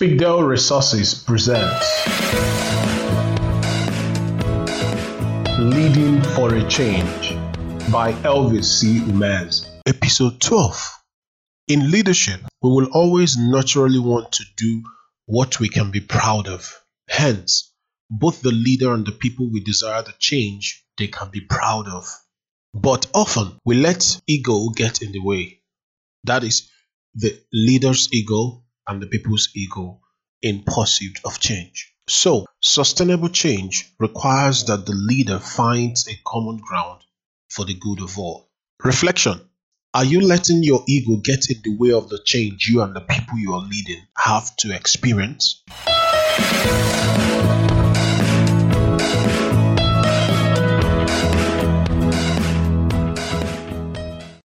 Speakdale Resources presents Leading for a Change by Elvis C. Umez. Episode 12. In leadership, we will always naturally want to do what we can be proud of. Hence, both the leader and the people we desire to change, they can be proud of. But often, we let ego get in the way. That is, the leader's ego and the people's ego in pursuit of change. So, sustainable change requires that the leader finds a common ground for the good of all. Reflection Are you letting your ego get in the way of the change you and the people you are leading have to experience?